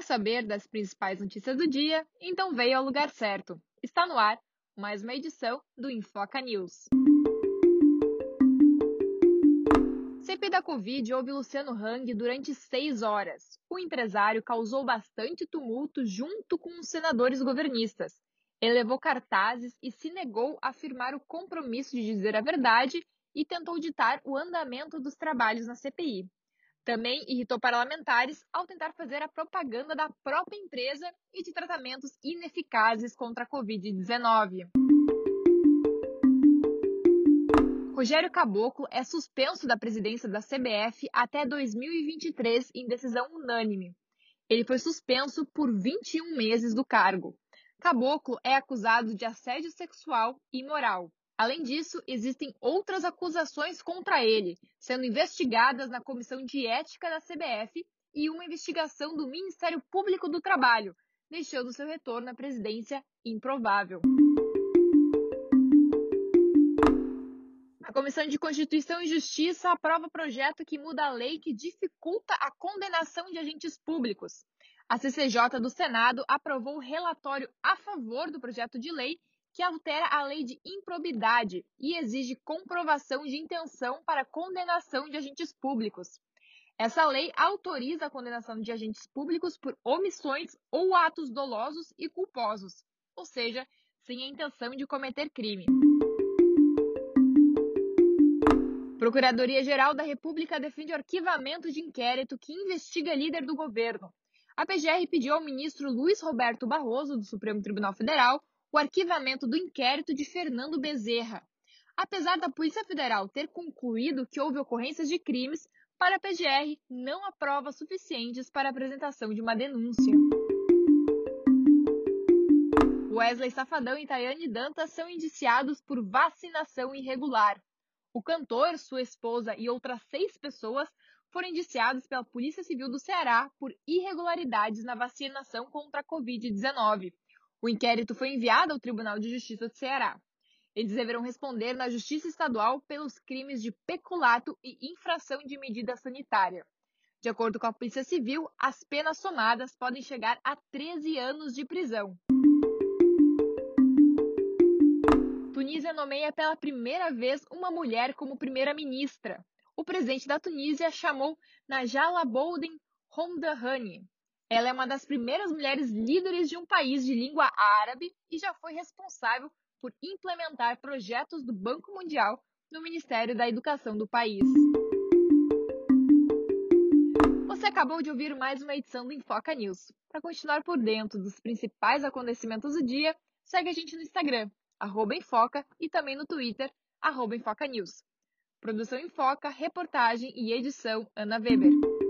Quer saber das principais notícias do dia? Então veio ao lugar certo. Está no ar mais uma edição do Infoca News. CP da Covid houve Luciano Hang durante seis horas. O empresário causou bastante tumulto junto com os senadores governistas. Ele levou cartazes e se negou a afirmar o compromisso de dizer a verdade e tentou ditar o andamento dos trabalhos na CPI. Também irritou parlamentares ao tentar fazer a propaganda da própria empresa e de tratamentos ineficazes contra a Covid-19. Rogério Caboclo é suspenso da presidência da CBF até 2023 em decisão unânime. Ele foi suspenso por 21 meses do cargo. Caboclo é acusado de assédio sexual e moral. Além disso, existem outras acusações contra ele, sendo investigadas na Comissão de Ética da CBF e uma investigação do Ministério Público do Trabalho, deixando seu retorno à presidência improvável. A Comissão de Constituição e Justiça aprova projeto que muda a lei que dificulta a condenação de agentes públicos. A CCJ do Senado aprovou o relatório a favor do projeto de lei que altera a lei de improbidade e exige comprovação de intenção para condenação de agentes públicos. Essa lei autoriza a condenação de agentes públicos por omissões ou atos dolosos e culposos, ou seja, sem a intenção de cometer crime. Procuradoria-Geral da República defende arquivamento de inquérito que investiga líder do governo. A PGR pediu ao ministro Luiz Roberto Barroso, do Supremo Tribunal Federal, o arquivamento do inquérito de Fernando Bezerra. Apesar da Polícia Federal ter concluído que houve ocorrências de crimes, para a PGR não há provas suficientes para a apresentação de uma denúncia. Wesley Safadão e Tayane Dantas são indiciados por vacinação irregular. O cantor, sua esposa e outras seis pessoas foram indiciados pela Polícia Civil do Ceará por irregularidades na vacinação contra a Covid-19. O inquérito foi enviado ao Tribunal de Justiça do Ceará. Eles deverão responder na Justiça Estadual pelos crimes de peculato e infração de medida sanitária. De acordo com a Polícia Civil, as penas somadas podem chegar a 13 anos de prisão. Tunísia nomeia pela primeira vez uma mulher como primeira-ministra. O presidente da Tunísia chamou Najala Bolden Romdahani ela é uma das primeiras mulheres líderes de um país de língua árabe e já foi responsável por implementar projetos do Banco Mundial no Ministério da Educação do país. Você acabou de ouvir mais uma edição do Enfoca News. Para continuar por dentro dos principais acontecimentos do dia, segue a gente no Instagram, Enfoca, e também no Twitter, Enfoca News. Produção Enfoca, reportagem e edição Ana Weber.